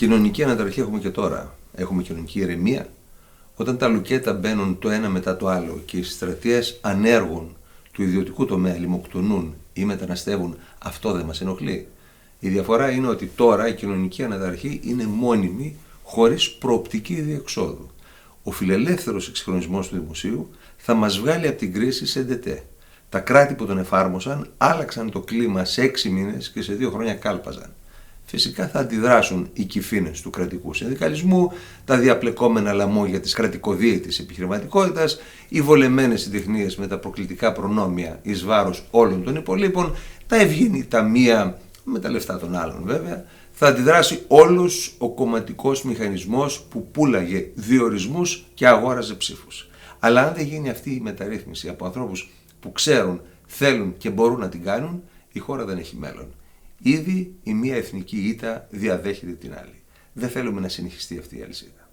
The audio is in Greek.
Κοινωνική αναταραχή έχουμε και τώρα. Έχουμε κοινωνική ηρεμία. Όταν τα λουκέτα μπαίνουν το ένα μετά το άλλο και οι στρατείε ανέργων του ιδιωτικού τομέα λιμοκτονούν ή μεταναστεύουν, αυτό δεν μας ενοχλεί. Η διαφορά είναι ότι τώρα η κοινωνική αναταραχή είναι μόνιμη, χωρίς προοπτική διεξόδου. Ο φιλελεύθερος εξυγχρονισμός του δημοσίου θα μας βγάλει από την κρίση σε εντετέ. Τα κράτη που τον εφάρμοσαν άλλαξαν το κλίμα σε έξι μήνες και σε δύο χρόνια κάλπαζαν φυσικά θα αντιδράσουν οι κυφίνες του κρατικού συνδικαλισμού, τα διαπλεκόμενα λαμόγια τη κρατικοδίαιτη επιχειρηματικότητας, οι βολεμένες συντεχνίες με τα προκλητικά προνόμια εις βάρος όλων των υπολείπων, τα ευγενή ταμεία με τα λεφτά των άλλων βέβαια, θα αντιδράσει όλος ο κομματικός μηχανισμός που πουλάγε διορισμούς και αγόραζε ψήφους. Αλλά αν δεν γίνει αυτή η μεταρρύθμιση από ανθρώπους που ξέρουν, θέλουν και μπορούν να την κάνουν, η χώρα δεν έχει μέλλον. Ήδη η μία εθνική ήττα διαδέχεται την άλλη. Δεν θέλουμε να συνεχιστεί αυτή η αλυσίδα.